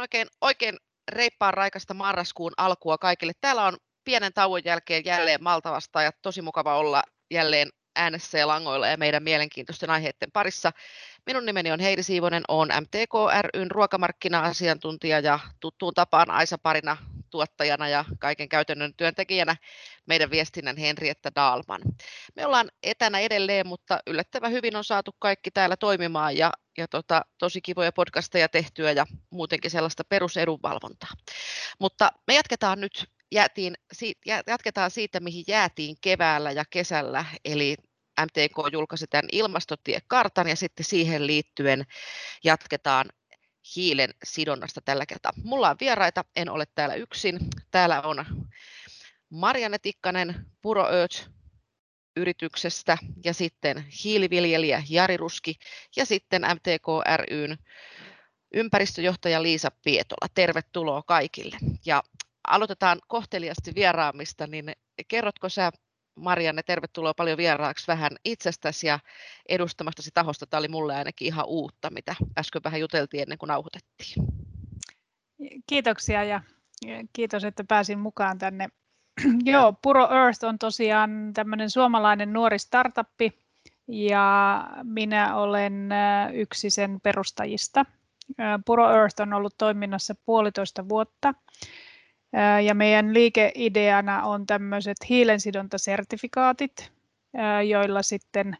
Oikein, oikein, oikein reippaan raikasta marraskuun alkua kaikille. Täällä on pienen tauon jälkeen jälleen Maltavasta ja tosi mukava olla jälleen äänessä ja langoilla ja meidän mielenkiintoisten aiheiden parissa. Minun nimeni on Heidi Siivonen, olen MTK ryn ruokamarkkina-asiantuntija ja tuttuun tapaan Aisa Parina tuottajana ja kaiken käytännön työntekijänä meidän viestinnän Henrietta Daalman. Me ollaan etänä edelleen, mutta yllättävän hyvin on saatu kaikki täällä toimimaan ja, ja tota, tosi kivoja podcasteja tehtyä ja muutenkin sellaista perusedunvalvontaa. Mutta me jatketaan nyt jäätiin, jatketaan siitä, mihin jäätiin keväällä ja kesällä, eli MTK julkaisi tämän ilmastotiekartan ja sitten siihen liittyen jatketaan hiilen sidonnasta tällä kertaa. Mulla on vieraita, en ole täällä yksin. Täällä on Marianne Tikkanen Puro Earth yrityksestä ja sitten hiiliviljelijä Jari Ruski ja sitten MTK ryn ympäristöjohtaja Liisa Pietola. Tervetuloa kaikille. Ja aloitetaan kohteliasti vieraamista, niin kerrotko sä Marianne, tervetuloa paljon vieraaksi vähän itsestäsi ja edustamastasi tahosta. Tämä oli mulle ainakin ihan uutta, mitä äsken vähän juteltiin ennen kuin nauhoitettiin. Kiitoksia ja kiitos, että pääsin mukaan tänne. Joo, Puro Earth on tosiaan tämmöinen suomalainen nuori startuppi ja minä olen äh, yksi sen perustajista. Äh, Puro Earth on ollut toiminnassa puolitoista vuotta ja meidän liikeideana on tämmöiset hiilensidontasertifikaatit, joilla sitten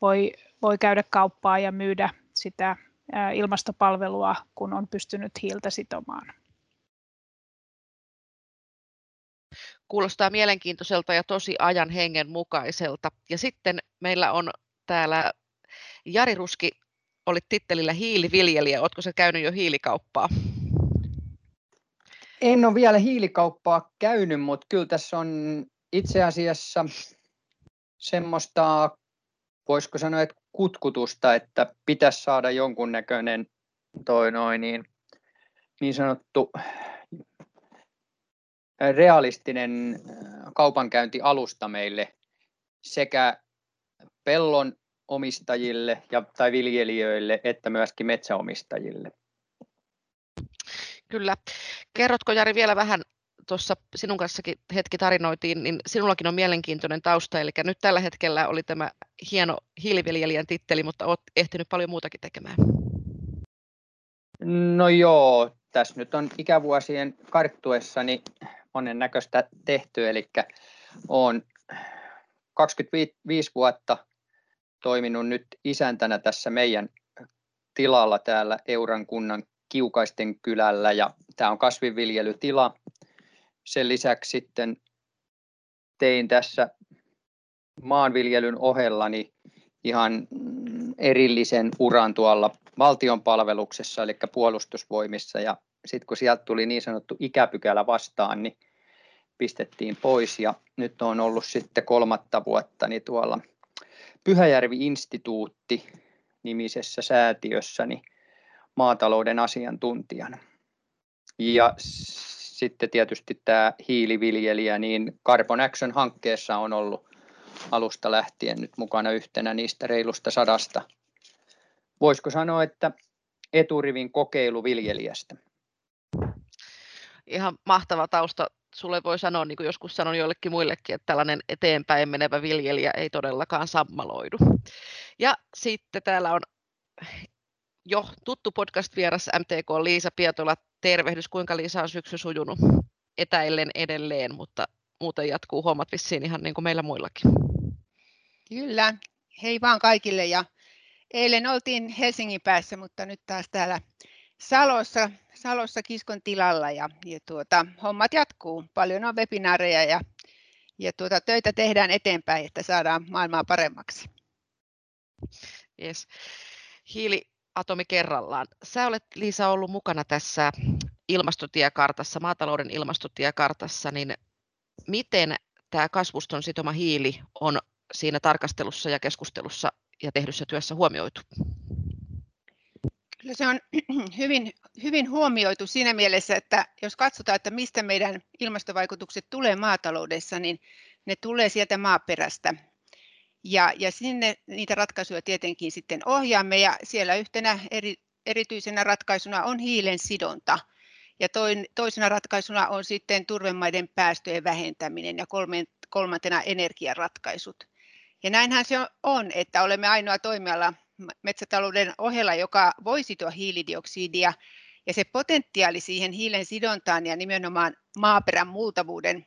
voi, voi käydä kauppaa ja myydä sitä ilmastopalvelua, kun on pystynyt hiiltä sitomaan. Kuulostaa mielenkiintoiselta ja tosi ajan hengen mukaiselta. Ja sitten meillä on täällä Jari Ruski, olit tittelillä hiiliviljelijä. Oletko se käynyt jo hiilikauppaa? En ole vielä hiilikauppaa käynyt, mutta kyllä tässä on itse asiassa semmoista, voisiko sanoa, että kutkutusta, että pitäisi saada jonkunnäköinen toi noin niin, niin sanottu realistinen kaupankäyntialusta meille sekä pellon omistajille ja, tai viljelijöille että myöskin metsäomistajille. Kyllä. Kerrotko Jari vielä vähän, tuossa sinun kanssakin hetki tarinoitiin, niin sinullakin on mielenkiintoinen tausta, eli nyt tällä hetkellä oli tämä hieno hiiliviljelijän titteli, mutta olet ehtinyt paljon muutakin tekemään. No joo, tässä nyt on ikävuosien karttuessani näköistä tehty, eli olen 25 vuotta toiminut nyt isäntänä tässä meidän tilalla täällä Euran kunnan Kiukaisten kylällä ja tämä on kasvinviljelytila. Sen lisäksi sitten tein tässä maanviljelyn ohellani ihan erillisen uran tuolla valtion palveluksessa, eli puolustusvoimissa, ja sitten kun sieltä tuli niin sanottu ikäpykälä vastaan, niin pistettiin pois, ja nyt on ollut sitten kolmatta vuotta niin tuolla Pyhäjärvi-instituutti nimisessä säätiössä, niin maatalouden asiantuntijana. Ja sitten tietysti tämä hiiliviljelijä, niin Carbon Action-hankkeessa on ollut alusta lähtien nyt mukana yhtenä niistä reilusta sadasta. Voisiko sanoa, että eturivin kokeilu viljelijästä? Ihan mahtava tausta. Sulle voi sanoa, niin kuin joskus sanon joillekin muillekin, että tällainen eteenpäin menevä viljelijä ei todellakaan sammaloidu. Ja sitten täällä on jo tuttu podcast-vieras MTK Liisa Pietola. Tervehdys, kuinka Liisa on syksy sujunut etäillen edelleen, mutta muuten jatkuu hommat vissiin ihan niin kuin meillä muillakin. Kyllä, hei vaan kaikille ja eilen oltiin Helsingin päässä, mutta nyt taas täällä Salossa, Salossa Kiskon tilalla ja, ja tuota, hommat jatkuu. Paljon on webinaareja ja, ja tuota, töitä tehdään eteenpäin, että saadaan maailmaa paremmaksi. Yes. Hiili, atomi kerrallaan. Sä olet Liisa ollut mukana tässä ilmastotiekartassa, maatalouden ilmastotiekartassa, niin miten tämä kasvuston sitoma hiili on siinä tarkastelussa ja keskustelussa ja tehdyssä työssä huomioitu? Kyllä se on hyvin, hyvin huomioitu siinä mielessä, että jos katsotaan, että mistä meidän ilmastovaikutukset tulee maataloudessa, niin ne tulee sieltä maaperästä. Ja, ja sinne niitä ratkaisuja tietenkin sitten ohjaamme ja siellä yhtenä eri, erityisenä ratkaisuna on hiilen sidonta. Ja toin, toisena ratkaisuna on sitten turvemaiden päästöjen vähentäminen ja kolmen, kolmantena energiaratkaisut. Ja näinhän se on, että olemme ainoa toimiala metsätalouden ohella, joka voi sitoa hiilidioksidia. Ja se potentiaali siihen hiilen sidontaan ja nimenomaan maaperän multavuuden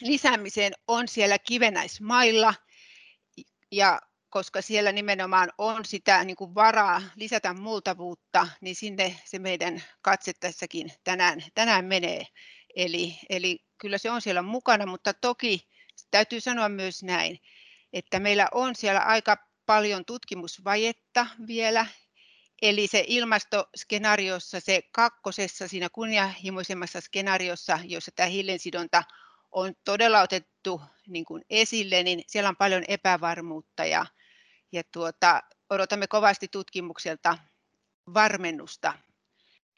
lisäämiseen on siellä kivenäismailla. Ja koska siellä nimenomaan on sitä niin kuin varaa lisätä multavuutta, niin sinne se meidän katse tässäkin tänään, tänään menee. Eli, eli kyllä se on siellä mukana, mutta toki täytyy sanoa myös näin, että meillä on siellä aika paljon tutkimusvajetta vielä, Eli se ilmastoskenaariossa, se kakkosessa, siinä kunnianhimoisemmassa skenaariossa, jossa tämä hiilensidonta on todella otettu niin kuin esille, niin siellä on paljon epävarmuutta ja, ja tuota, odotamme kovasti tutkimukselta varmennusta,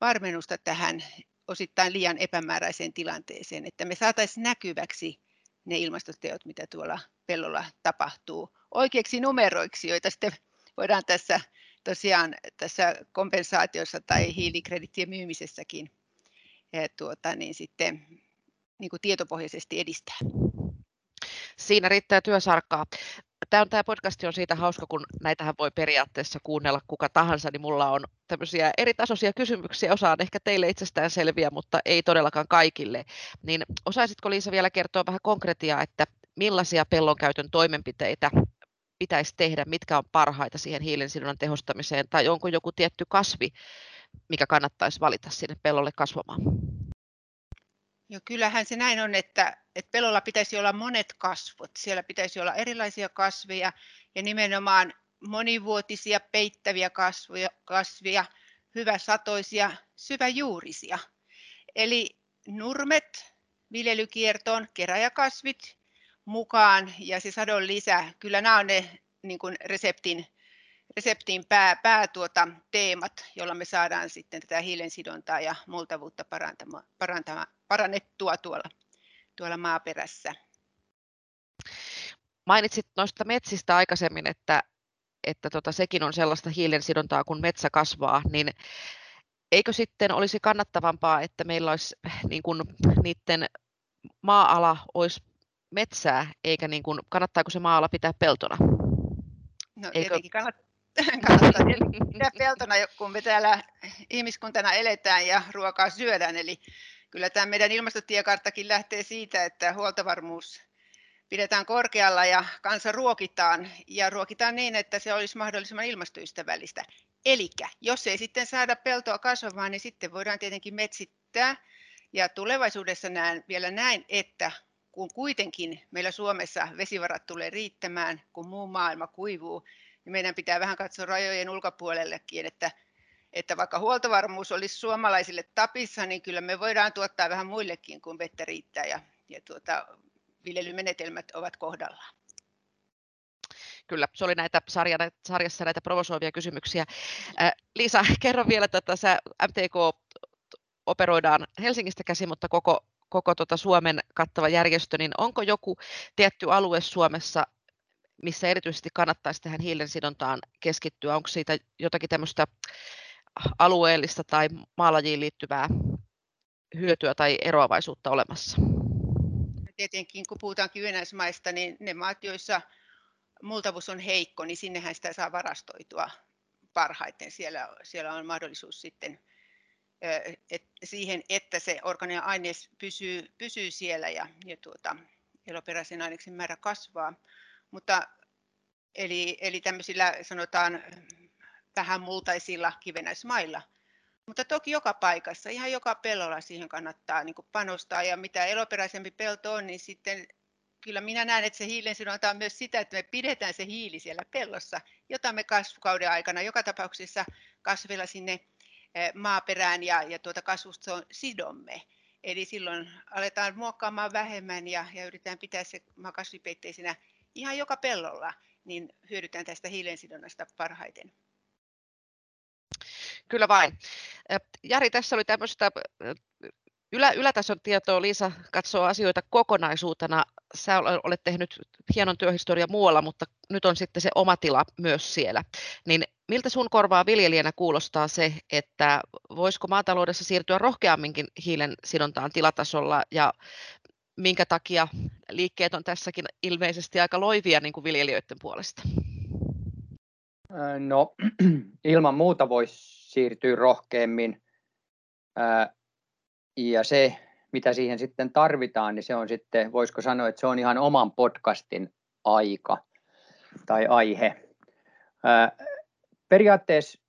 varmennusta tähän osittain liian epämääräiseen tilanteeseen, että me saataisiin näkyväksi ne ilmastoteot, mitä tuolla pellolla tapahtuu, oikeiksi numeroiksi, joita sitten voidaan tässä tosiaan tässä kompensaatiossa tai hiilikredittien myymisessäkin ja tuota, niin sitten niin kuin tietopohjaisesti edistää. Siinä riittää työsarkaa. Tämä, on, tämä podcast on siitä hauska, kun näitähän voi periaatteessa kuunnella kuka tahansa, niin mulla on tämmöisiä eri tasoisia kysymyksiä, osa on ehkä teille itsestään selviä, mutta ei todellakaan kaikille. Niin osaisitko Liisa vielä kertoa vähän konkretiaa, että millaisia pellonkäytön toimenpiteitä pitäisi tehdä, mitkä on parhaita siihen hiilensidonnan tehostamiseen, tai onko joku tietty kasvi, mikä kannattaisi valita sinne pellolle kasvamaan? Jo, kyllähän se näin on, että, että pellolla pitäisi olla monet kasvot. Siellä pitäisi olla erilaisia kasveja ja nimenomaan monivuotisia peittäviä kasvia, kasvia hyväsatoisia, syväjuurisia. Eli nurmet viljelykiertoon, keräjäkasvit mukaan ja se sadon lisä, kyllä nämä on ne niin kuin reseptin, reseptin pää, pää tuota, teemat, jolla me saadaan sitten tätä hiilen sidontaa ja multavuutta parantama, parantama, parannettua tuolla, tuolla maaperässä. Mainitsit noista metsistä aikaisemmin, että, että tota, sekin on sellaista hiilen sidontaa, kun metsä kasvaa, niin eikö sitten olisi kannattavampaa, että meillä olisi niin kuin, niiden maa-ala olisi metsää, eikä niin kuin, kannattaako se maalla pitää peltona? No Eikö? tietenkin kannattaa, kannattaa pitää peltona, kun me täällä ihmiskuntana eletään ja ruokaa syödään. Eli kyllä tämä meidän ilmastotiekarttakin lähtee siitä, että huoltovarmuus pidetään korkealla ja kansa ruokitaan ja ruokitaan niin, että se olisi mahdollisimman ilmastoystävällistä. Eli jos ei sitten saada peltoa kasvamaan, niin sitten voidaan tietenkin metsittää. Ja tulevaisuudessa näen vielä näin, että kun kuitenkin meillä Suomessa vesivarat tulee riittämään, kun muu maailma kuivuu, niin meidän pitää vähän katsoa rajojen ulkopuolellekin, että, että vaikka huoltovarmuus olisi suomalaisille tapissa, niin kyllä me voidaan tuottaa vähän muillekin, kun vettä riittää ja, ja tuota, viljelymenetelmät ovat kohdallaan. Kyllä, se oli näitä sarja, sarjassa näitä provosoivia kysymyksiä. Liisa, kerro vielä, että sä MTK operoidaan Helsingistä käsin, mutta koko koko tuota Suomen kattava järjestö, niin onko joku tietty alue Suomessa, missä erityisesti kannattaisi tähän hiilen sidontaan keskittyä? Onko siitä jotakin tämmöistä alueellista tai maalajiin liittyvää hyötyä tai eroavaisuutta olemassa? Tietenkin, kun puhutaan kivenäismaista, niin ne maat, joissa multavuus on heikko, niin sinnehän sitä saa varastoitua parhaiten. Siellä, siellä on mahdollisuus sitten et, siihen, että se organinen aines pysyy, pysyy siellä ja, ja tuota, eloperäisen aineksen määrä kasvaa. Mutta, eli, eli tämmöisillä sanotaan vähän multaisilla kivenäismailla. Mutta toki joka paikassa, ihan joka pellolla siihen kannattaa niin panostaa. Ja mitä eloperäisempi pelto on, niin sitten kyllä minä näen, että se hiilensidonta on myös sitä, että me pidetään se hiili siellä pellossa, jota me kasvukauden aikana joka tapauksessa kasvilla sinne Eh, maaperään ja, ja tuota kasvustoon sidomme. Eli silloin aletaan muokkaamaan vähemmän ja, ja yritetään pitää se kasvipeitteisenä ihan joka pellolla, niin hyödytään tästä hiilensidonnasta parhaiten. Kyllä vain. Jari, tässä oli tämmöistä ylä, ylätason tietoa. Liisa katsoo asioita kokonaisuutena. Sä olet tehnyt hienon työhistoria muualla, mutta nyt on sitten se oma tila myös siellä. Niin miltä sun korvaa viljelijänä kuulostaa se, että voisiko maataloudessa siirtyä rohkeamminkin hiilen sidontaan tilatasolla ja minkä takia liikkeet on tässäkin ilmeisesti aika loivia niin kuin viljelijöiden puolesta? No ilman muuta voisi siirtyä rohkeammin ja se, mitä siihen sitten tarvitaan, niin se on sitten, voisiko sanoa, että se on ihan oman podcastin aika tai aihe. Periaatteessa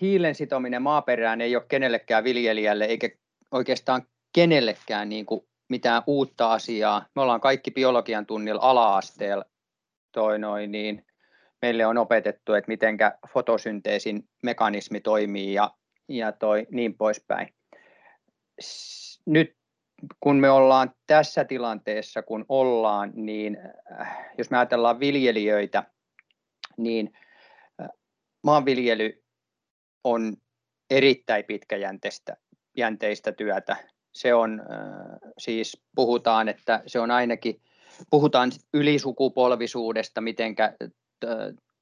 hiilen sitominen maaperään ei ole kenellekään viljelijälle eikä oikeastaan kenellekään niin kuin mitään uutta asiaa. Me ollaan kaikki biologian tunnilla ala-asteella toi noin, niin meille on opetettu, että miten fotosynteesin mekanismi toimii ja, ja toi, niin poispäin. Nyt kun me ollaan tässä tilanteessa, kun ollaan, niin äh, jos me ajatellaan viljelijöitä, niin äh, maanviljely on erittäin pitkäjänteistä jänteistä työtä. Se on äh, siis, puhutaan, että se on ainakin, puhutaan ylisukupolvisuudesta, miten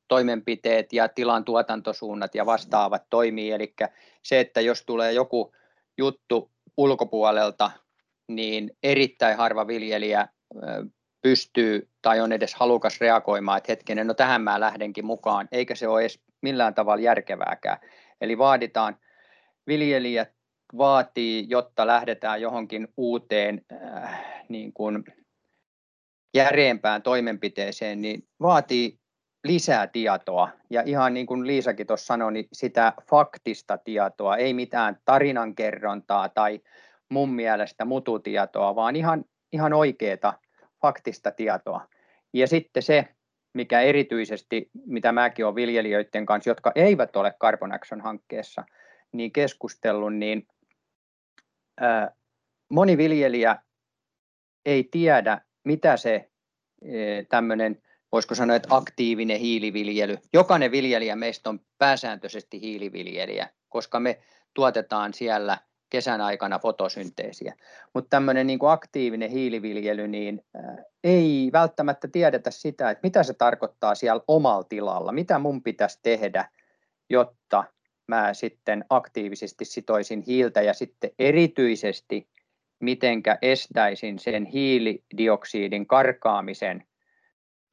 toimenpiteet ja tilan tuotantosuunnat ja vastaavat toimii. Eli se, että jos tulee joku juttu ulkopuolelta, niin erittäin harva viljelijä pystyy tai on edes halukas reagoimaan, että hetkinen, no tähän mä lähdenkin mukaan, eikä se ole edes millään tavalla järkevääkään. Eli vaaditaan, viljelijät vaatii, jotta lähdetään johonkin uuteen äh, niin kuin järeempään toimenpiteeseen, niin vaatii lisää tietoa. Ja ihan niin kuin Liisakin tuossa sanoi, niin sitä faktista tietoa, ei mitään tarinankerrontaa tai mun mielestä mututietoa, vaan ihan, ihan oikeaa faktista tietoa. Ja sitten se, mikä erityisesti, mitä mäkin olen viljelijöiden kanssa, jotka eivät ole Carbon Action-hankkeessa, niin keskustellut, niin ää, moni viljelijä ei tiedä, mitä se tämmöinen, voisiko sanoa, että aktiivinen hiiliviljely. Jokainen viljelijä meistä on pääsääntöisesti hiiliviljelijä, koska me tuotetaan siellä kesän aikana fotosynteesiä. Mutta tämmöinen niin aktiivinen hiiliviljely, niin ei välttämättä tiedetä sitä, että mitä se tarkoittaa siellä omalla tilalla, mitä mun pitäisi tehdä, jotta mä sitten aktiivisesti sitoisin hiiltä ja sitten erityisesti mitenkä estäisin sen hiilidioksidin karkaamisen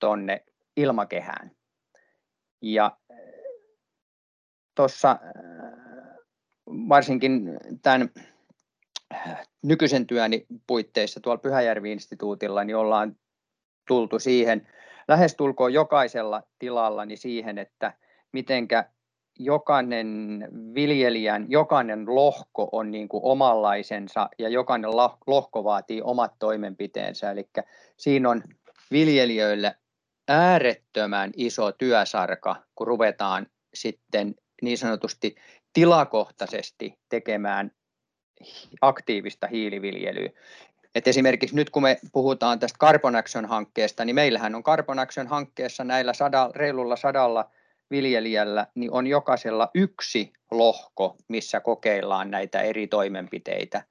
tuonne ilmakehään. Ja tuossa varsinkin tämän nykyisen työni puitteissa tuolla Pyhäjärvi-instituutilla, niin ollaan tultu siihen lähestulkoon jokaisella tilalla niin siihen, että mitenkä jokainen viljelijän, jokainen lohko on niin kuin omanlaisensa ja jokainen lohko vaatii omat toimenpiteensä. Eli siinä on viljelijöille äärettömän iso työsarka, kun ruvetaan sitten niin sanotusti tilakohtaisesti tekemään aktiivista hiiliviljelyä. Et esimerkiksi nyt kun me puhutaan tästä Carbon Action-hankkeesta, niin meillähän on Carbon Action-hankkeessa näillä sadalla, reilulla sadalla viljelijällä, niin on jokaisella yksi lohko, missä kokeillaan näitä eri toimenpiteitä.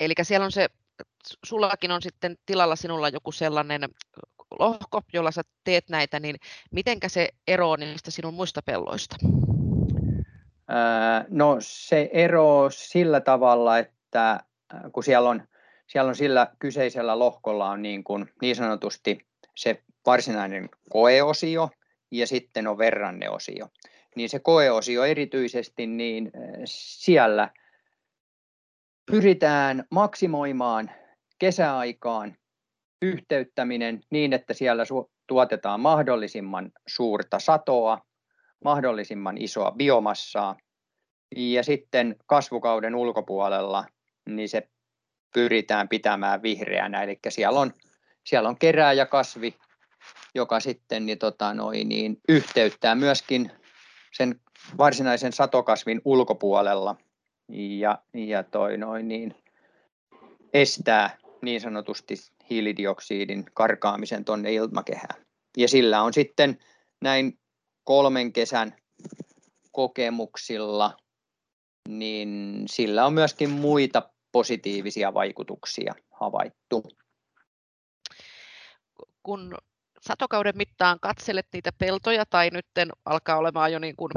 Eli siellä on se, sullakin on sitten tilalla sinulla joku sellainen lohko, jolla sä teet näitä, niin mitenkä se eroaa niistä sinun muista pelloista? No se ero sillä tavalla, että kun siellä on, siellä on sillä kyseisellä lohkolla on niin, kuin, niin sanotusti se varsinainen koeosio ja sitten on verranneosio. Niin se koeosio erityisesti, niin siellä pyritään maksimoimaan kesäaikaan yhteyttäminen niin, että siellä tuotetaan mahdollisimman suurta satoa, mahdollisimman isoa biomassaa. Ja sitten kasvukauden ulkopuolella niin se pyritään pitämään vihreänä, eli siellä on, siellä on kerääjä kasvi, joka sitten niin, tota, noin, niin, yhteyttää myöskin sen varsinaisen satokasvin ulkopuolella. Ja, ja toi noin, niin, estää niin sanotusti hiilidioksidin karkaamisen tuonne ilmakehään. Ja sillä on sitten näin kolmen kesän kokemuksilla, niin sillä on myöskin muita positiivisia vaikutuksia havaittu. Kun satokauden mittaan katselet niitä peltoja tai nyt alkaa olemaan jo niin kuin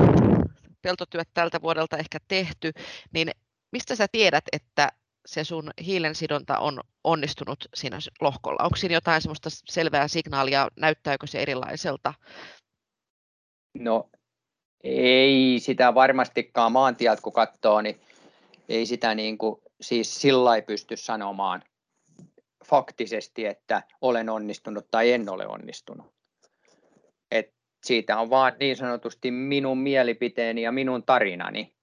peltotyöt tältä vuodelta ehkä tehty, niin mistä sä tiedät, että se sun hiilensidonta on onnistunut siinä lohkolla? Onko siinä jotain semmoista selvää signaalia, näyttääkö se erilaiselta? No ei sitä varmastikaan maantiet kun katsoo, niin ei sitä niin kuin, siis sillä pysty sanomaan faktisesti, että olen onnistunut tai en ole onnistunut. Et siitä on vaan niin sanotusti minun mielipiteeni ja minun tarinani.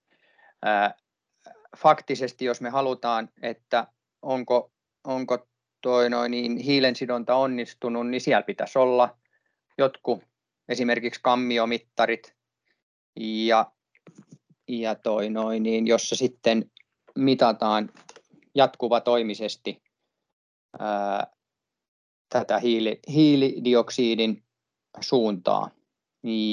Faktisesti, jos me halutaan, että onko, onko toi noin niin hiilensidonta onnistunut, niin siellä pitäisi olla jotkut esimerkiksi kammiomittarit ja, ja toi noin, niin jossa sitten mitataan jatkuva toimisesti ää, tätä hiili, hiilidioksidin suuntaa.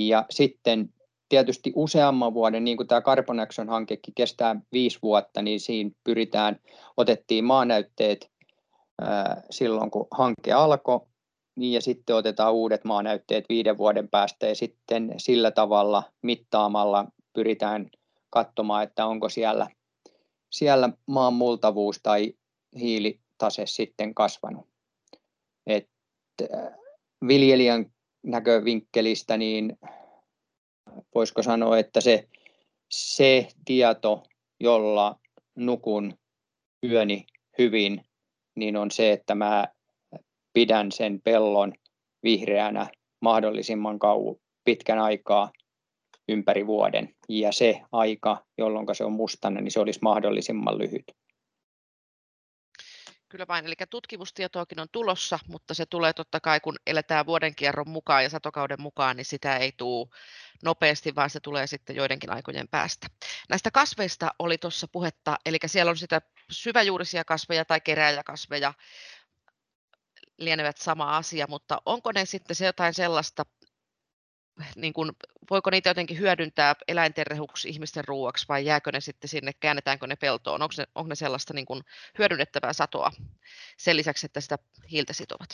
Ja sitten tietysti useamman vuoden, niin kuin tämä Carbon Action-hankekin kestää viisi vuotta, niin siinä pyritään, otettiin maanäytteet silloin, kun hanke alkoi, niin ja sitten otetaan uudet maanäytteet viiden vuoden päästä ja sitten sillä tavalla mittaamalla pyritään katsomaan, että onko siellä, siellä maan multavuus tai hiilitase sitten kasvanut. Et, viljelijän näkövinkkelistä, niin voisiko sanoa, että se, se tieto, jolla nukun yöni hyvin, niin on se, että mä pidän sen pellon vihreänä mahdollisimman kauan pitkän aikaa ympäri vuoden. Ja se aika, jolloin se on mustana, niin se olisi mahdollisimman lyhyt. Kyllä vain, eli tutkimustietoakin on tulossa, mutta se tulee totta kai, kun eletään vuoden kierron mukaan ja satokauden mukaan, niin sitä ei tule nopeasti, vaan se tulee sitten joidenkin aikojen päästä. Näistä kasveista oli tuossa puhetta, eli siellä on sitä syväjuurisia kasveja tai keräjäkasveja, lienevät sama asia, mutta onko ne sitten se jotain sellaista, niin kuin, voiko niitä jotenkin hyödyntää eläinten rehuksi ihmisten ruuaksi vai jääkö ne sitten sinne, käännetäänkö ne peltoon, onko ne, onko ne sellaista niin kuin hyödynnettävää satoa sen lisäksi, että sitä hiiltä sitovat?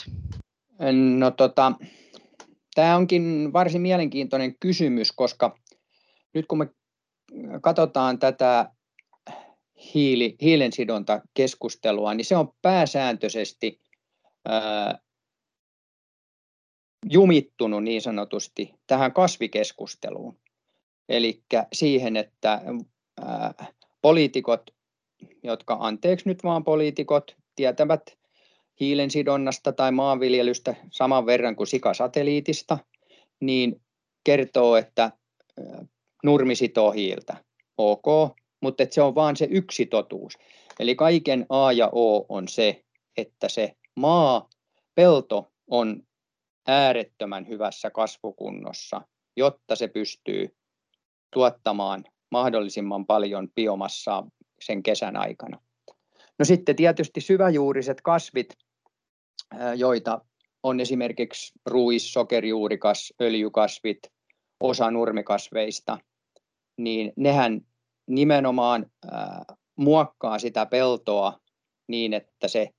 No tota, tämä onkin varsin mielenkiintoinen kysymys, koska nyt kun me katsotaan tätä hiili, hiilensidontakeskustelua, niin se on pääsääntöisesti ää, jumittunut niin sanotusti tähän kasvikeskusteluun. Eli siihen, että ää, poliitikot, jotka anteeksi nyt vaan poliitikot, tietävät hiilen sidonnasta tai maanviljelystä saman verran kuin sikasatelliitista, niin kertoo, että nurmi sitoo hiiltä. Ok, mutta se on vain se yksi totuus. Eli kaiken A ja O on se, että se maa, pelto on äärettömän hyvässä kasvukunnossa, jotta se pystyy tuottamaan mahdollisimman paljon biomassaa sen kesän aikana. No sitten tietysti syväjuuriset kasvit, joita on esimerkiksi ruis, sokerijuurikas, öljykasvit, osa nurmikasveista, niin nehän nimenomaan muokkaa sitä peltoa niin, että se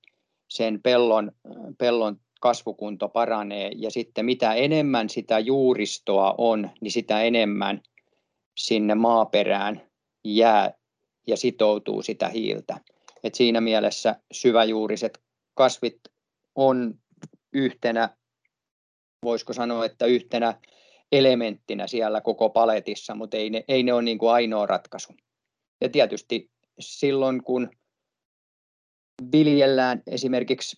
sen pellon, pellon kasvukunto paranee ja sitten mitä enemmän sitä juuristoa on, niin sitä enemmän sinne maaperään jää ja sitoutuu sitä hiiltä. Et siinä mielessä syväjuuriset kasvit on yhtenä, voisiko sanoa, että yhtenä elementtinä siellä koko paletissa, mutta ei ne, ei ne ole niin kuin ainoa ratkaisu. Ja tietysti silloin, kun viljellään esimerkiksi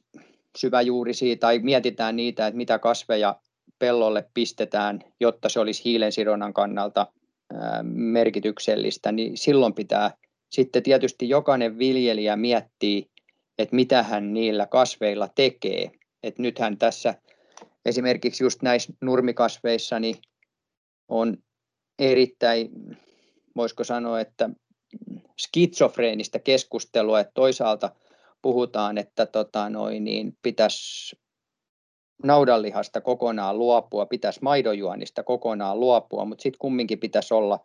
syväjuurisia tai mietitään niitä, että mitä kasveja pellolle pistetään, jotta se olisi hiilensidonnan kannalta merkityksellistä, niin silloin pitää sitten tietysti jokainen viljelijä miettii, että mitä hän niillä kasveilla tekee. Et nythän tässä esimerkiksi just näissä nurmikasveissa niin on erittäin, voisiko sanoa, että skitsofreenistä keskustelua, että toisaalta puhutaan, että tota noin, niin pitäisi naudanlihasta kokonaan luopua, pitäisi maidonjuonista kokonaan luopua, mutta sitten kumminkin pitäisi olla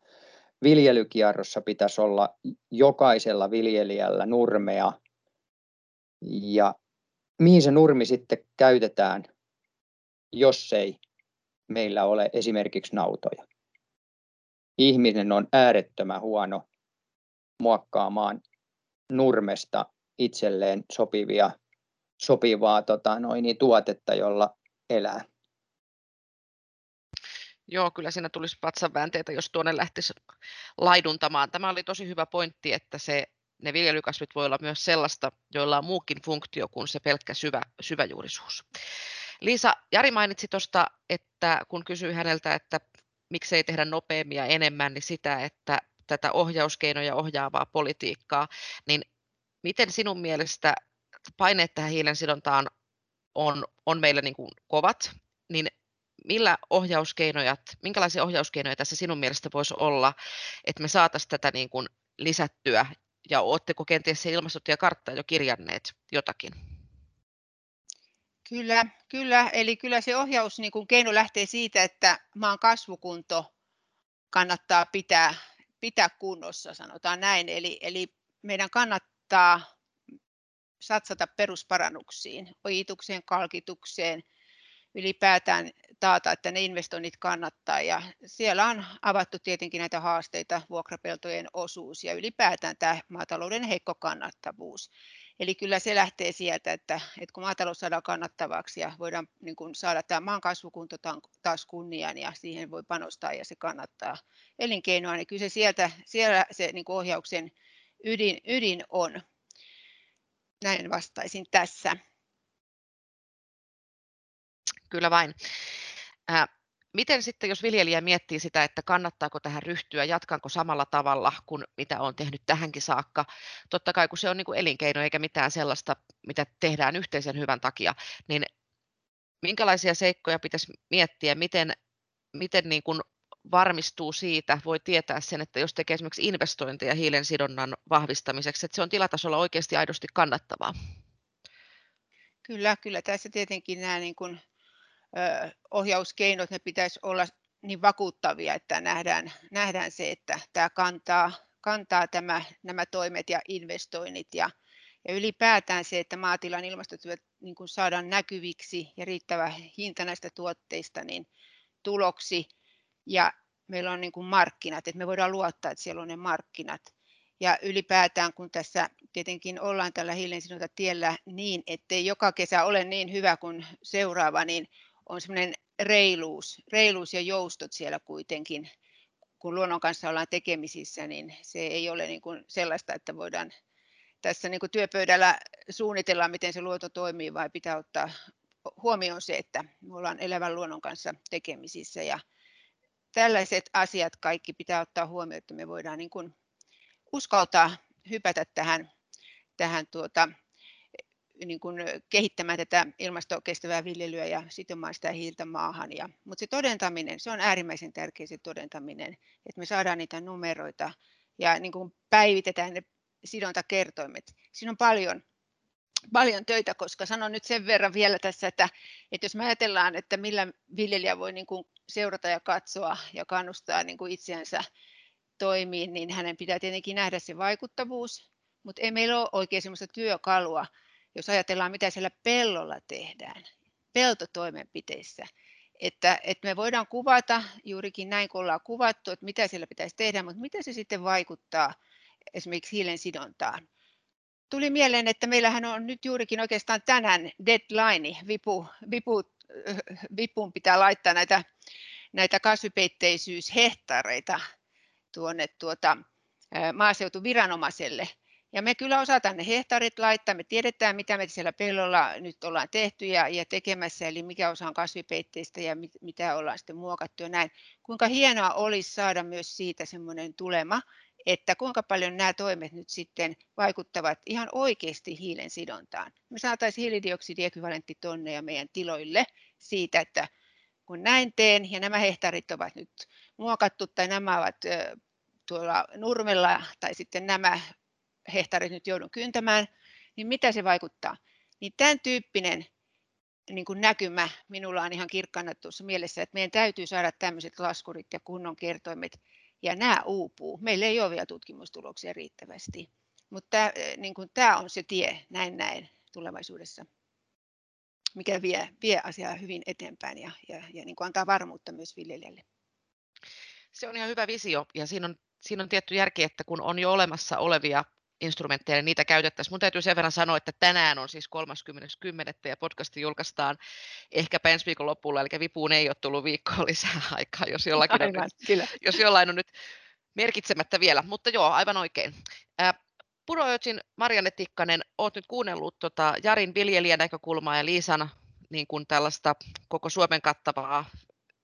viljelykierrossa pitäisi olla jokaisella viljelijällä nurmea ja mihin se nurmi sitten käytetään, jos ei meillä ole esimerkiksi nautoja. Ihminen on äärettömän huono muokkaamaan nurmesta itselleen sopivia, sopivaa tota, noin, niin tuotetta, jolla elää. Joo, kyllä siinä tulisi vatsanväänteitä, jos tuonne lähtisi laiduntamaan. Tämä oli tosi hyvä pointti, että se, ne viljelykasvit voi olla myös sellaista, joilla on muukin funktio kuin se pelkkä syvä, syväjuurisuus. Liisa, Jari mainitsi tuosta, että kun kysyi häneltä, että miksei tehdä nopeammin ja enemmän, niin sitä, että tätä ohjauskeinoja ohjaavaa politiikkaa, niin miten sinun mielestä paineet tähän hiilen sidontaan on, on meillä niin kuin kovat, niin millä ohjauskeinoja, minkälaisia ohjauskeinoja tässä sinun mielestä voisi olla, että me saataisiin tätä niin kuin lisättyä, ja oletteko kenties se ilmastotiekartta jo kirjanneet jotakin? Kyllä, kyllä. Eli kyllä se ohjaus niin kuin keino lähtee siitä, että maan kasvukunto kannattaa pitää, pitää kunnossa, sanotaan näin. Eli, eli meidän kannattaa satsata perusparannuksiin, ojitukseen, kalkitukseen, ylipäätään taata, että ne investoinnit kannattaa. Ja siellä on avattu tietenkin näitä haasteita, vuokrapeltojen osuus ja ylipäätään tämä maatalouden heikko kannattavuus. Eli kyllä se lähtee sieltä, että, että kun maatalous saadaan kannattavaksi ja voidaan niin kuin saada tämä maan kasvukunto taas kunniaan ja siihen voi panostaa ja se kannattaa elinkeinoa, niin kyllä se sieltä, siellä se niin kuin ohjauksen ydin, ydin on. Näin vastaisin tässä. Kyllä vain. Äh, miten sitten, jos viljelijä miettii sitä, että kannattaako tähän ryhtyä, jatkanko samalla tavalla kuin mitä on tehnyt tähänkin saakka. Totta kai kun se on niin kuin elinkeino eikä mitään sellaista, mitä tehdään yhteisen hyvän takia, niin minkälaisia seikkoja pitäisi miettiä, miten, miten niin kuin varmistuu siitä, voi tietää sen, että jos tekee esimerkiksi investointeja hiilen sidonnan vahvistamiseksi, että se on tilatasolla oikeasti aidosti kannattavaa. Kyllä, kyllä tässä tietenkin nämä niin kuin ohjauskeinot, ne pitäisi olla niin vakuuttavia, että nähdään, nähdään se, että tämä kantaa, kantaa tämä, nämä toimet ja investoinnit ja, ja ylipäätään se, että maatilan ilmastotyöt niin saadaan näkyviksi ja riittävä hinta näistä tuotteista niin tuloksi ja meillä on niin kuin markkinat, että me voidaan luottaa, että siellä on ne markkinat. Ja ylipäätään, kun tässä tietenkin ollaan tällä tiellä niin, ettei joka kesä ole niin hyvä kuin seuraava, niin on semmoinen reiluus, reiluus ja joustot siellä kuitenkin, kun luonnon kanssa ollaan tekemisissä, niin se ei ole niin kuin sellaista, että voidaan tässä niin kuin työpöydällä suunnitella, miten se luonto toimii, vai pitää ottaa huomioon se, että me ollaan elävän luonnon kanssa tekemisissä. Ja tällaiset asiat kaikki pitää ottaa huomioon, että me voidaan niin kuin uskaltaa hypätä tähän, tähän tuota, niin kuin kehittämään tätä ilmastokestävää viljelyä ja sitomaan sitä hiiltä maahan. Ja, mutta se todentaminen, se on äärimmäisen tärkeä se todentaminen, että me saadaan niitä numeroita ja niin kuin päivitetään ne sidontakertoimet. Siinä on paljon, paljon töitä, koska sanon nyt sen verran vielä tässä, että, että jos me ajatellaan, että millä viljelijä voi niin kuin seurata ja katsoa ja kannustaa niin kuin itseänsä toimiin, niin hänen pitää tietenkin nähdä se vaikuttavuus, mutta ei meillä ole oikein sellaista työkalua, jos ajatellaan, mitä siellä pellolla tehdään, peltotoimenpiteissä, että, että me voidaan kuvata juurikin näin, kun ollaan kuvattu, että mitä siellä pitäisi tehdä, mutta miten se sitten vaikuttaa esimerkiksi hiilen sidontaan. Tuli mieleen, että meillähän on nyt juurikin oikeastaan tänään deadline, vipu, vipu, vipuun pitää laittaa näitä, näitä kasvipeitteisyyshehtaareita tuonne tuota, maaseutuviranomaiselle. Ja me kyllä osataan ne hehtaarit laittaa, me tiedetään mitä me siellä pellolla nyt ollaan tehty ja, ja tekemässä, eli mikä osa on kasvipeitteistä ja mit, mitä ollaan sitten muokattu ja näin. Kuinka hienoa olisi saada myös siitä semmoinen tulema, että kuinka paljon nämä toimet nyt sitten vaikuttavat ihan oikeasti hiilen sidontaan. Me saataisiin hiilidioksidiekvivalenttitonneja meidän tiloille siitä, että kun näin teen ja nämä hehtaarit ovat nyt muokattu tai nämä ovat tuolla nurmella tai sitten nämä hehtaarit nyt joudun kyntämään, niin mitä se vaikuttaa? Niin tämän tyyppinen niin kuin näkymä minulla on ihan kirkkaana tuossa mielessä, että meidän täytyy saada tämmöiset laskurit ja kunnon kertoimet, ja nämä uupuu. Meillä ei ole vielä tutkimustuloksia riittävästi, mutta tämä, niin kuin, tämä on se tie, näin näin tulevaisuudessa. mikä vie, vie asiaa hyvin eteenpäin ja, ja, ja niin kuin antaa varmuutta myös viljelijälle. Se on ihan hyvä visio ja siinä on, siinä on tietty järki, että kun on jo olemassa olevia instrumentteja, niin niitä käytettäisiin. Mun täytyy sen verran sanoa, että tänään on siis 30.10. ja podcasti julkaistaan ehkä ensi viikon lopulla, eli vipuun ei ole tullut viikkoa lisää aikaa, jos jollakin, Aivan, on, nyt, kyllä. jos jollain on nyt merkitsemättä vielä, mutta joo, aivan oikein. Ää, Puroötsin Marianne Tikkanen, olet nyt kuunnellut tota Jarin viljelijän näkökulmaa ja Liisan niin kuin tällaista koko Suomen kattavaa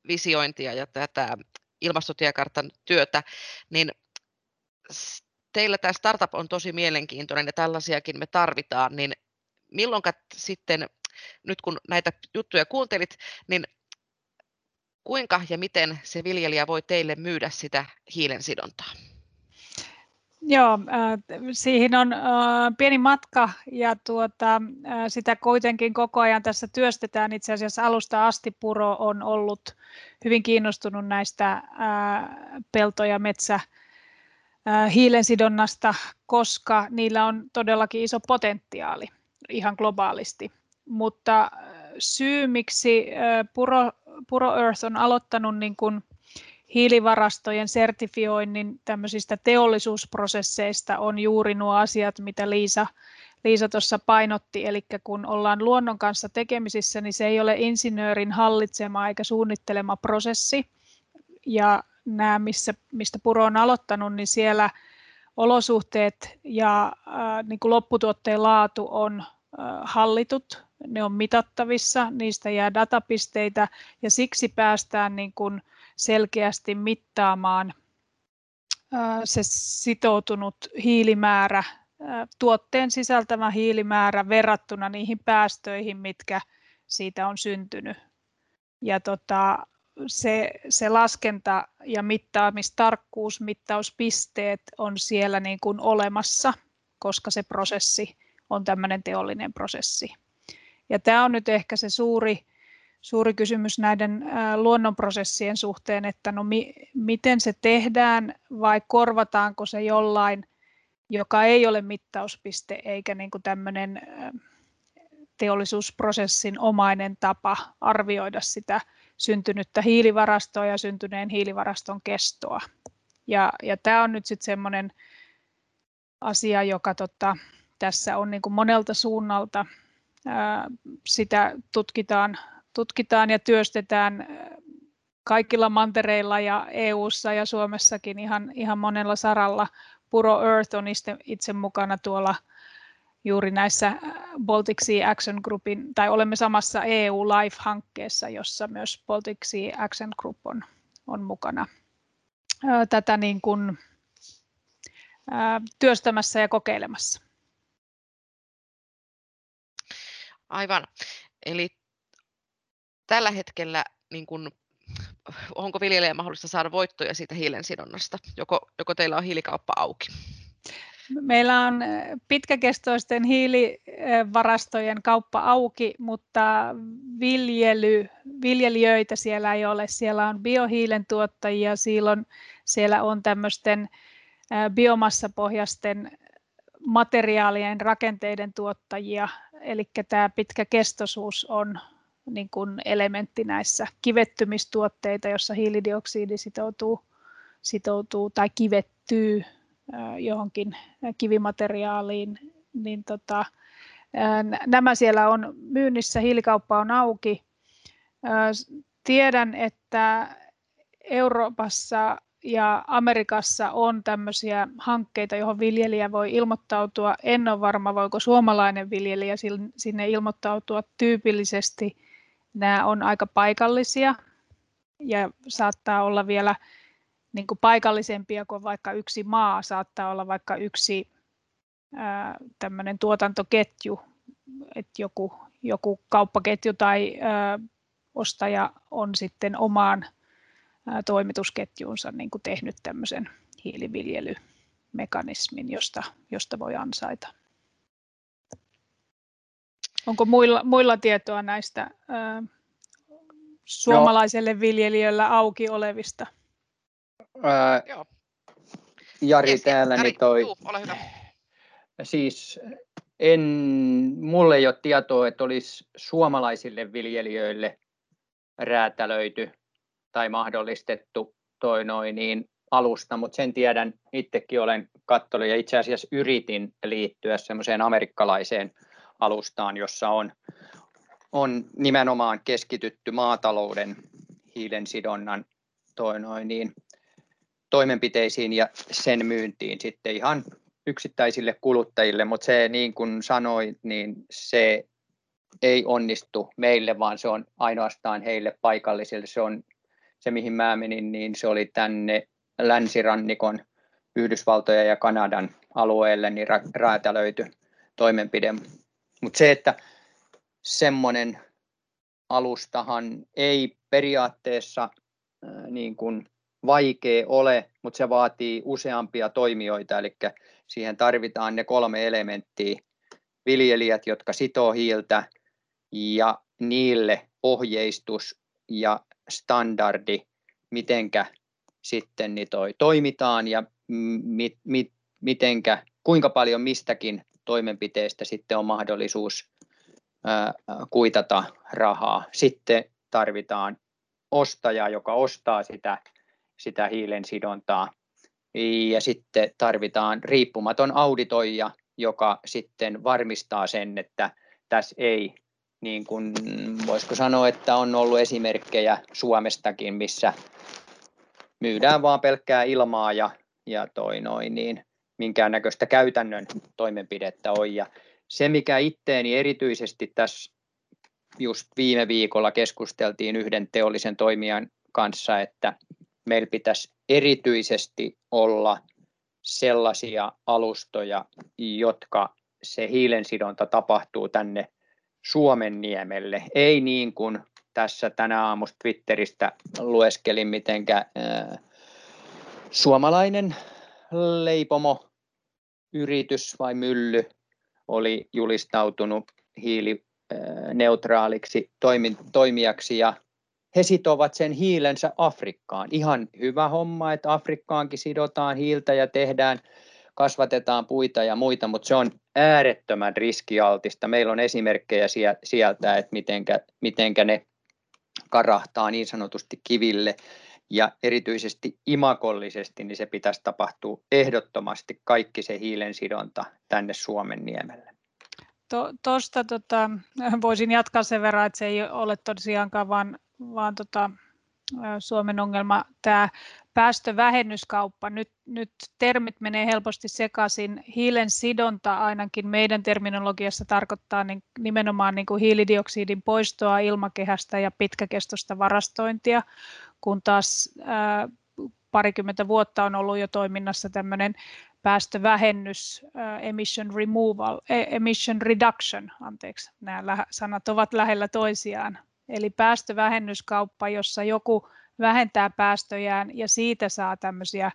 visiointia ja tätä ilmastotiekartan työtä, niin teillä tämä startup on tosi mielenkiintoinen ja tällaisiakin me tarvitaan, niin milloin sitten, nyt kun näitä juttuja kuuntelit, niin kuinka ja miten se viljelijä voi teille myydä sitä hiilen sidontaa? Joo, äh, siihen on äh, pieni matka ja tuota, äh, sitä kuitenkin koko ajan tässä työstetään. Itse asiassa alusta asti Puro on ollut hyvin kiinnostunut näistä pelto- ja metsä hiilensidonnasta, koska niillä on todellakin iso potentiaali ihan globaalisti. Mutta syy, miksi Puro, Puro Earth on aloittanut niin kuin hiilivarastojen sertifioinnin tämmöisistä teollisuusprosesseista on juuri nuo asiat, mitä Liisa, Liisa tuossa painotti, eli kun ollaan luonnon kanssa tekemisissä, niin se ei ole insinöörin hallitsema eikä suunnittelema prosessi. Ja nämä, missä, mistä Puro on aloittanut, niin siellä olosuhteet ja äh, niin kuin lopputuotteen laatu on äh, hallitut, ne on mitattavissa, niistä jää datapisteitä ja siksi päästään niin kuin selkeästi mittaamaan äh, se sitoutunut hiilimäärä, äh, tuotteen sisältämä hiilimäärä verrattuna niihin päästöihin, mitkä siitä on syntynyt. Ja tota, se, se laskenta ja mittaamistarkkuus, mittauspisteet on siellä niin kuin olemassa, koska se prosessi on tämmöinen teollinen prosessi. Ja tämä on nyt ehkä se suuri, suuri kysymys näiden luonnonprosessien suhteen, että no mi, miten se tehdään vai korvataanko se jollain, joka ei ole mittauspiste eikä niin kuin tämmöinen teollisuusprosessin omainen tapa arvioida sitä syntynyttä hiilivarastoa ja syntyneen hiilivaraston kestoa. Ja, ja tämä on nyt sitten semmoinen asia, joka tota, tässä on niin kuin monelta suunnalta ää, sitä tutkitaan, tutkitaan ja työstetään kaikilla mantereilla ja EU:ssa ja Suomessakin ihan, ihan monella saralla. Puro Earth on itse, itse mukana tuolla juuri näissä äh, Baltic Sea Action Groupin, tai olemme samassa EU Life-hankkeessa, jossa myös Baltic Sea Action Group on, on mukana tätä niin kuin, työstämässä ja kokeilemassa. Aivan. Eli tällä hetkellä niin kun, onko viljelijän mahdollista saada voittoja siitä hiilen sidonnasta? Joko, joko teillä on hiilikauppa auki? Meillä on eh, pitkäkestoisten hiilivarastojen kauppa auki, mutta viljely, viljelijöitä siellä ei ole. Siellä on biohiilen tuottajia, silloin siellä on tämmöisten eh, biomassapohjaisten materiaalien rakenteiden tuottajia, eli tämä pitkäkestoisuus on niin kuin elementti näissä kivettymistuotteita, jossa hiilidioksidi sitoutuu, sitoutuu tai kivettyy johonkin kivimateriaaliin, niin tota, nämä siellä on myynnissä, hiilikauppa on auki. Tiedän, että Euroopassa ja Amerikassa on tämmöisiä hankkeita, johon viljelijä voi ilmoittautua. En ole varma, voiko suomalainen viljelijä sinne ilmoittautua tyypillisesti. Nämä on aika paikallisia ja saattaa olla vielä niin kuin paikallisempia kuin vaikka yksi maa, saattaa olla vaikka yksi tämmöinen tuotantoketju, että joku, joku kauppaketju tai ää, ostaja on sitten omaan ää, toimitusketjuunsa niin kuin tehnyt tämmöisen hiiliviljelymekanismin, josta, josta voi ansaita. Onko muilla, muilla tietoa näistä ää, suomalaiselle viljelijöllä auki olevista? Ää, Jari yes, täällä, Jari, niin toi, juu, ole hyvä. siis en, mulle ei ole tietoa, että olisi suomalaisille viljelijöille räätälöity tai mahdollistettu toi noin niin alusta, mutta sen tiedän, itsekin olen katsonut ja itse asiassa yritin liittyä semmoiseen amerikkalaiseen alustaan, jossa on, on nimenomaan keskitytty maatalouden hiilensidonnan toi noin niin, toimenpiteisiin ja sen myyntiin sitten ihan yksittäisille kuluttajille, mutta se niin kuin sanoin, niin se ei onnistu meille, vaan se on ainoastaan heille paikallisille. Se on se, mihin mä menin, niin se oli tänne länsirannikon Yhdysvaltoja ja Kanadan alueelle niin räätälöity toimenpide. Mutta se, että semmoinen alustahan ei periaatteessa niin kuin vaikea ole, mutta se vaatii useampia toimijoita, eli siihen tarvitaan ne kolme elementtiä. Viljelijät, jotka sitoo hiiltä ja niille ohjeistus ja standardi, mitenkä sitten niin toi toimitaan ja mit, mit, mitenkä, kuinka paljon mistäkin toimenpiteestä sitten on mahdollisuus ää, kuitata rahaa. Sitten tarvitaan ostaja, joka ostaa sitä, sitä hiilen sidontaa. Ja sitten tarvitaan riippumaton auditoija, joka sitten varmistaa sen, että tässä ei, niin kuin voisiko sanoa, että on ollut esimerkkejä Suomestakin, missä myydään vaan pelkkää ilmaa ja, ja toi noin, niin minkäännäköistä käytännön toimenpidettä on. Ja se, mikä itteeni erityisesti tässä just viime viikolla keskusteltiin yhden teollisen toimijan kanssa, että meillä pitäisi erityisesti olla sellaisia alustoja, jotka se hiilensidonta tapahtuu tänne Suomen niemelle. Ei niin kuin tässä tänä aamusta Twitteristä lueskelin, mitenkä ää, suomalainen leipomo yritys vai mylly oli julistautunut hiilineutraaliksi toimijaksi ja he sitovat sen hiilensä Afrikkaan. Ihan hyvä homma, että Afrikkaankin sidotaan hiiltä ja tehdään, kasvatetaan puita ja muita, mutta se on äärettömän riskialtista. Meillä on esimerkkejä sieltä, että mitenkä, mitenkä ne karahtaa niin sanotusti kiville ja erityisesti imakollisesti, niin se pitäisi tapahtua ehdottomasti kaikki se hiilensidonta tänne Suomen niemelle. Tuosta tota, voisin jatkaa sen verran, että se ei ole tosiaankaan vaan, vaan tota, Suomen ongelma tämä päästövähennyskauppa. Nyt, nyt termit menee helposti sekaisin. Hiilen sidonta ainakin meidän terminologiassa tarkoittaa niin, nimenomaan niin kuin hiilidioksidin poistoa ilmakehästä ja pitkäkestoista varastointia, kun taas ää, parikymmentä vuotta on ollut jo toiminnassa tämmöinen päästövähennys, emission removal, e, emission reduction, anteeksi, nämä sanat ovat lähellä toisiaan. Eli päästövähennyskauppa, jossa joku vähentää päästöjään ja siitä saa tämmöisiä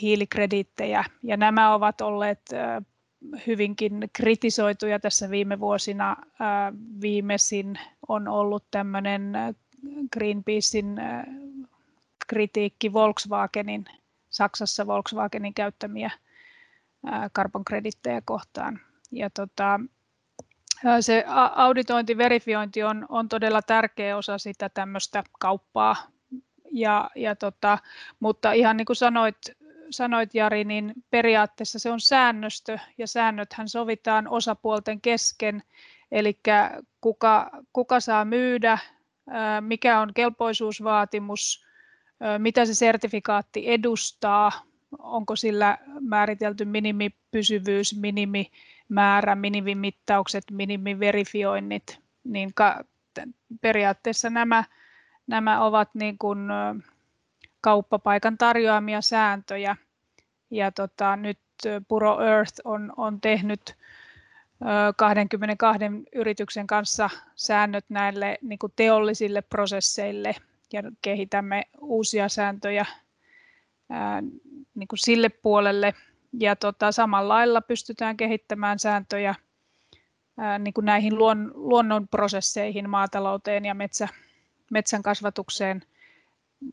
hiilikrediittejä. Ja nämä ovat olleet hyvinkin kritisoituja tässä viime vuosina. Viimeisin on ollut tämmöinen Greenpeacein kritiikki Volkswagenin, Saksassa Volkswagenin käyttämiä karbonkredittejä kohtaan. Ja tota, se auditointi, verifiointi on, on todella tärkeä osa sitä tämmöistä kauppaa. Ja, ja tota, mutta ihan niin kuin sanoit, sanoit Jari, niin periaatteessa se on säännöstö ja säännöthän sovitaan osapuolten kesken, eli kuka, kuka saa myydä, mikä on kelpoisuusvaatimus, mitä se sertifikaatti edustaa, onko sillä määritelty minimipysyvyys, minimi määrä, minimimittaukset, minimiverifioinnit, niin ka- periaatteessa nämä, nämä ovat niin kuin kauppapaikan tarjoamia sääntöjä. Ja tota, nyt Puro Earth on, on tehnyt 22 yrityksen kanssa säännöt näille niin kuin teollisille prosesseille ja kehitämme uusia sääntöjä ää, niin kuin sille puolelle ja tota, samalla lailla pystytään kehittämään sääntöjä ää, niin kuin näihin luon, luonnon prosesseihin, maatalouteen ja metsä, metsän kasvatukseen,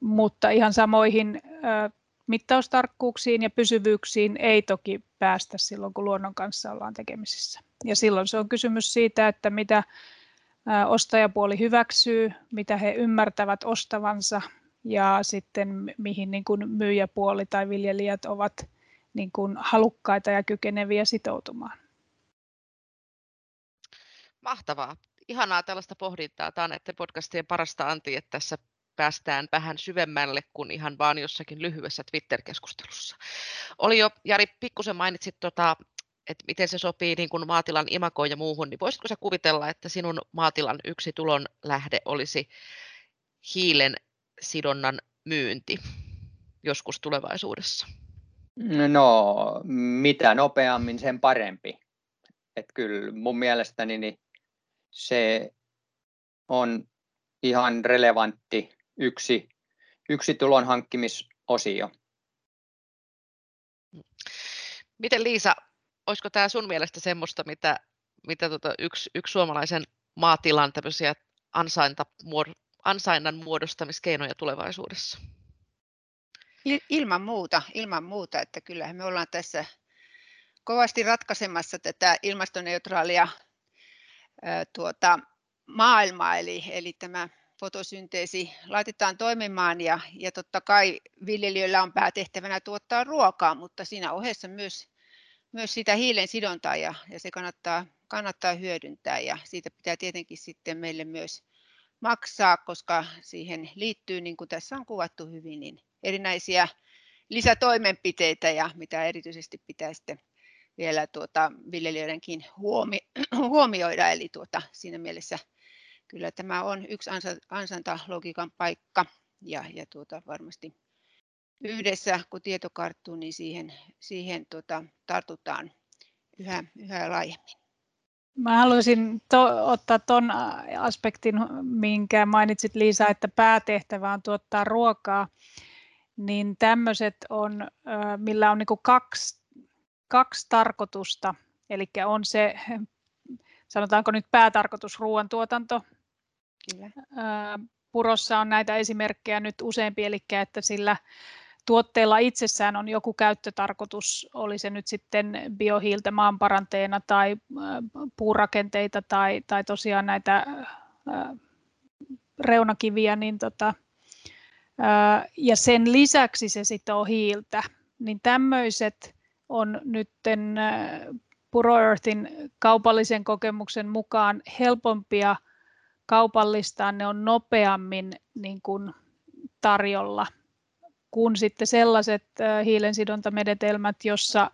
mutta ihan samoihin ää, mittaustarkkuuksiin ja pysyvyyksiin ei toki päästä silloin, kun luonnon kanssa ollaan tekemisissä. Ja silloin se on kysymys siitä, että mitä ostajapuoli hyväksyy, mitä he ymmärtävät ostavansa ja sitten mihin niin kuin myyjäpuoli tai viljelijät ovat niin kuin halukkaita ja kykeneviä sitoutumaan. Mahtavaa. Ihanaa tällaista pohdintaa. Tämä on näiden podcastien parasta anti, että tässä päästään vähän syvemmälle kuin ihan vaan jossakin lyhyessä Twitter-keskustelussa. Oli jo, Jari, pikkusen mainitsit, tota, että miten se sopii niin kuin maatilan imakoon ja muuhun, niin voisitko sä kuvitella, että sinun maatilan yksi tulon lähde olisi hiilen sidonnan myynti joskus tulevaisuudessa? No, mitä nopeammin, sen parempi. Et kyllä mun mielestäni niin se on ihan relevantti yksi, yksi tulon hankkimisosio. Miten Liisa, olisiko tämä sun mielestä semmoista, mitä, mitä tota yksi, yksi suomalaisen maatilan ansainta, ansainnan muodostamiskeinoja tulevaisuudessa? Ilman muuta, ilman muuta, että kyllähän me ollaan tässä kovasti ratkaisemassa tätä ilmastoneutraalia ää, tuota, maailmaa, eli, eli tämä fotosynteesi laitetaan toimimaan ja, ja totta kai viljelijöillä on päätehtävänä tuottaa ruokaa, mutta siinä ohessa myös, myös sitä hiilen sidontaa ja, ja se kannattaa, kannattaa hyödyntää. Ja siitä pitää tietenkin sitten meille myös maksaa, koska siihen liittyy, niin kuin tässä on kuvattu hyvin, niin erinäisiä lisätoimenpiteitä ja mitä erityisesti pitää sitten vielä tuota, viljelijöidenkin huomi, huomioida. Eli tuota, siinä mielessä kyllä tämä on yksi ansantalogiikan paikka ja, ja tuota, varmasti yhdessä, kun tieto karttuu, niin siihen, siihen tuota, tartutaan yhä, yhä laajemmin. Mä haluaisin to- ottaa tuon aspektin, minkä mainitsit Liisa, että päätehtävä on tuottaa ruokaa, niin tämmöiset on, millä on niin kaksi, kaksi tarkoitusta, eli on se, sanotaanko nyt päätarkoitus ruoantuotanto, Kyllä. Purossa on näitä esimerkkejä nyt useampi, eli että sillä tuotteella itsessään on joku käyttötarkoitus, oli se nyt sitten biohiiltä maanparanteena tai puurakenteita tai, tai tosiaan näitä reunakiviä, niin tota, ja sen lisäksi se sitoo hiiltä, niin tämmöiset on nytten PuroEarthin kaupallisen kokemuksen mukaan helpompia – kaupallistaa, ne on nopeammin niin kuin tarjolla kuin sitten sellaiset hiilensidontamenetelmät, jossa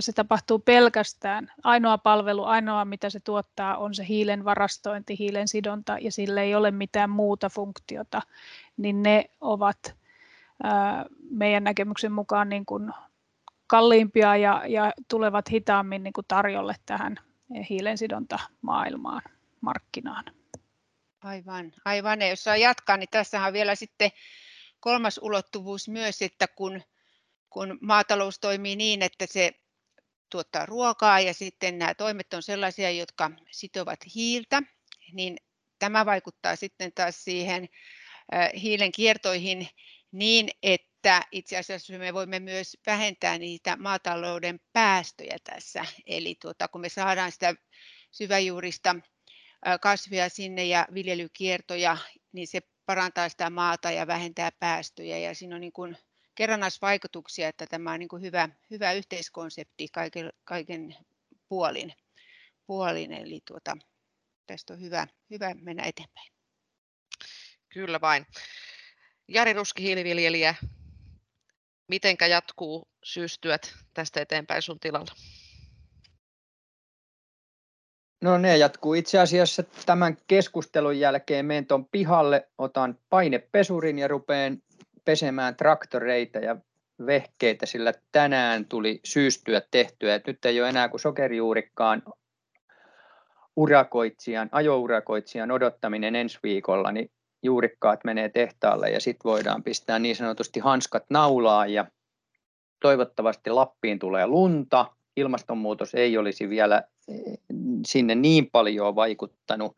se tapahtuu pelkästään. Ainoa palvelu, ainoa mitä se tuottaa on se hiilen varastointi, hiilen sidonta ja sillä ei ole mitään muuta funktiota, niin ne ovat meidän näkemyksen mukaan niin kuin kalliimpia ja, ja tulevat hitaammin niin kuin tarjolle tähän hiilensidontamaailmaan, markkinaan. Aivan, aivan. Ja jos saa jatkaa, niin tässä on vielä sitten kolmas ulottuvuus myös, että kun, kun maatalous toimii niin, että se tuottaa ruokaa ja sitten nämä toimet on sellaisia, jotka sitovat hiiltä, niin tämä vaikuttaa sitten taas siihen hiilen kiertoihin niin, että itse asiassa me voimme myös vähentää niitä maatalouden päästöjä tässä. Eli tuota, kun me saadaan sitä syväjuurista kasvia sinne ja viljelykiertoja, niin se parantaa sitä maata ja vähentää päästöjä. Ja siinä on niin kuin kerrannaisvaikutuksia, että tämä on niin kuin hyvä, hyvä yhteiskonsepti kaiken, kaiken puolin, puolin. Eli tuota, tästä on hyvä, hyvä mennä eteenpäin. Kyllä vain. Jari Ruski, hiiliviljelijä, mitenkä jatkuu syystyöt tästä eteenpäin sun tilalla? No ne jatkuu itse asiassa tämän keskustelun jälkeen. Menen tuon pihalle, otan painepesurin ja rupeen pesemään traktoreita ja vehkeitä, sillä tänään tuli syystyä tehtyä. Et nyt ei ole enää kuin sokerijuurikkaan urakoitsijan, ajourakoitsijan odottaminen ensi viikolla, niin juurikkaat menee tehtaalle ja sitten voidaan pistää niin sanotusti hanskat naulaan ja toivottavasti Lappiin tulee lunta. Ilmastonmuutos ei olisi vielä sinne niin paljon vaikuttanut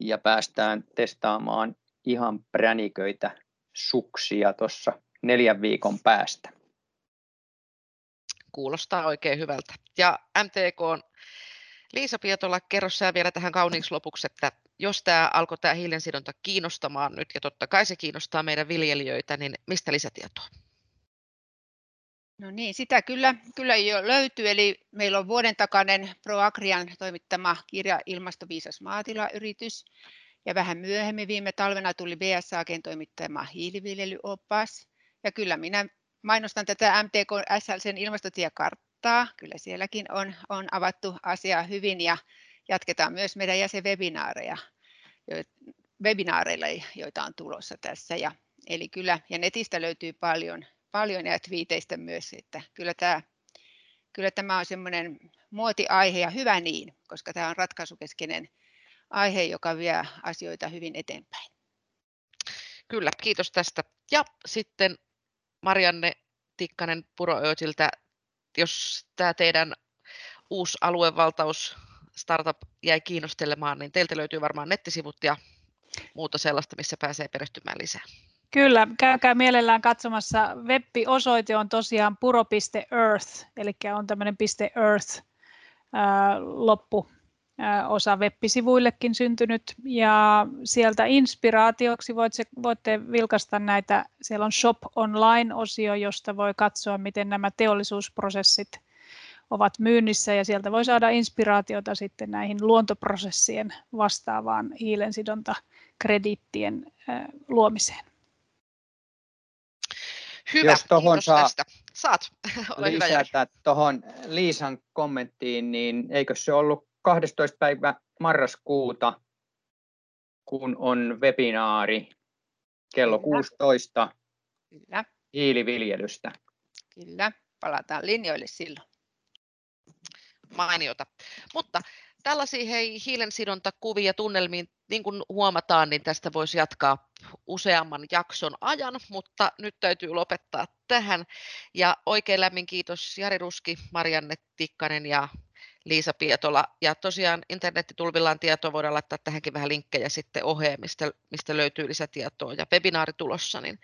ja päästään testaamaan ihan präniköitä suksia tuossa neljän viikon päästä. Kuulostaa oikein hyvältä. Ja MTK on Liisa Pietola, kerro sä vielä tähän kauniiksi lopuksi, että jos tämä alkoi tämä hiilensidonta kiinnostamaan nyt, ja totta kai se kiinnostaa meidän viljelijöitä, niin mistä lisätietoa? No niin, sitä kyllä, kyllä jo löytyy, eli meillä on vuoden takainen ProAgrian toimittama kirja Ilmastoviisas maatilayritys, ja vähän myöhemmin viime talvena tuli BSAGen toimittama hiiliviljelyopas, ja kyllä minä mainostan tätä MTK SLCn ilmastotiekarttaa, kyllä sielläkin on, on avattu asiaa hyvin, ja jatketaan myös meidän jäsenwebinaareja, webinaareilla, joita on tulossa tässä, ja, eli kyllä, ja netistä löytyy paljon, paljon ja twiiteistä myös, että kyllä tämä, kyllä tämä on semmoinen muotiaihe ja hyvä niin, koska tämä on ratkaisukeskeinen aihe, joka vie asioita hyvin eteenpäin. Kyllä, kiitos tästä. Ja sitten Marianne Tikkanen Puroöötiltä, jos tämä teidän uusi aluevaltaus startup jäi kiinnostelemaan, niin teiltä löytyy varmaan nettisivut ja muuta sellaista, missä pääsee perehtymään lisää. Kyllä, käykää mielellään katsomassa. Web-osoite on tosiaan puro.earth, eli on tämmöinen .earth loppu osa web-sivuillekin syntynyt. Ja sieltä inspiraatioksi voitte, voitte vilkaista näitä, siellä on Shop Online-osio, josta voi katsoa, miten nämä teollisuusprosessit ovat myynnissä. Ja sieltä voi saada inspiraatiota sitten näihin luontoprosessien vastaavaan hiilensidontakrediittien luomiseen. Hyvä, Jos tohon saa tästä. Saat, ole lisätä tuohon Liisan kommenttiin, niin eikö se ollut 12. päivä marraskuuta, kun on webinaari kello Kyllä. 16 Kyllä. hiiliviljelystä. Kyllä, palataan linjoille silloin. Mainiota. Mutta tällaisia hei, hiilensidontakuvia tunnelmiin, niin kuin huomataan, niin tästä voisi jatkaa useamman jakson ajan, mutta nyt täytyy lopettaa tähän. Ja oikein lämmin kiitos Jari Ruski, Marianne Tikkanen ja Liisa Pietola. Ja tosiaan internettitulvillaan tietoa voidaan laittaa tähänkin vähän linkkejä sitten oheen, mistä, mistä löytyy lisätietoa ja webinaari tulossa. Niin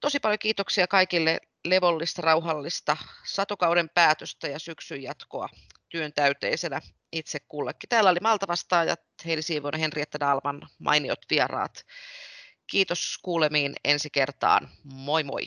tosi paljon kiitoksia kaikille levollista, rauhallista satokauden päätöstä ja syksyn jatkoa työn täyteisenä itse kullekin. Täällä oli Malta vastaajat Heidi Siivonen, Henrietta Dalman, mainiot vieraat. Kiitos kuulemiin ensi kertaan. Moi moi!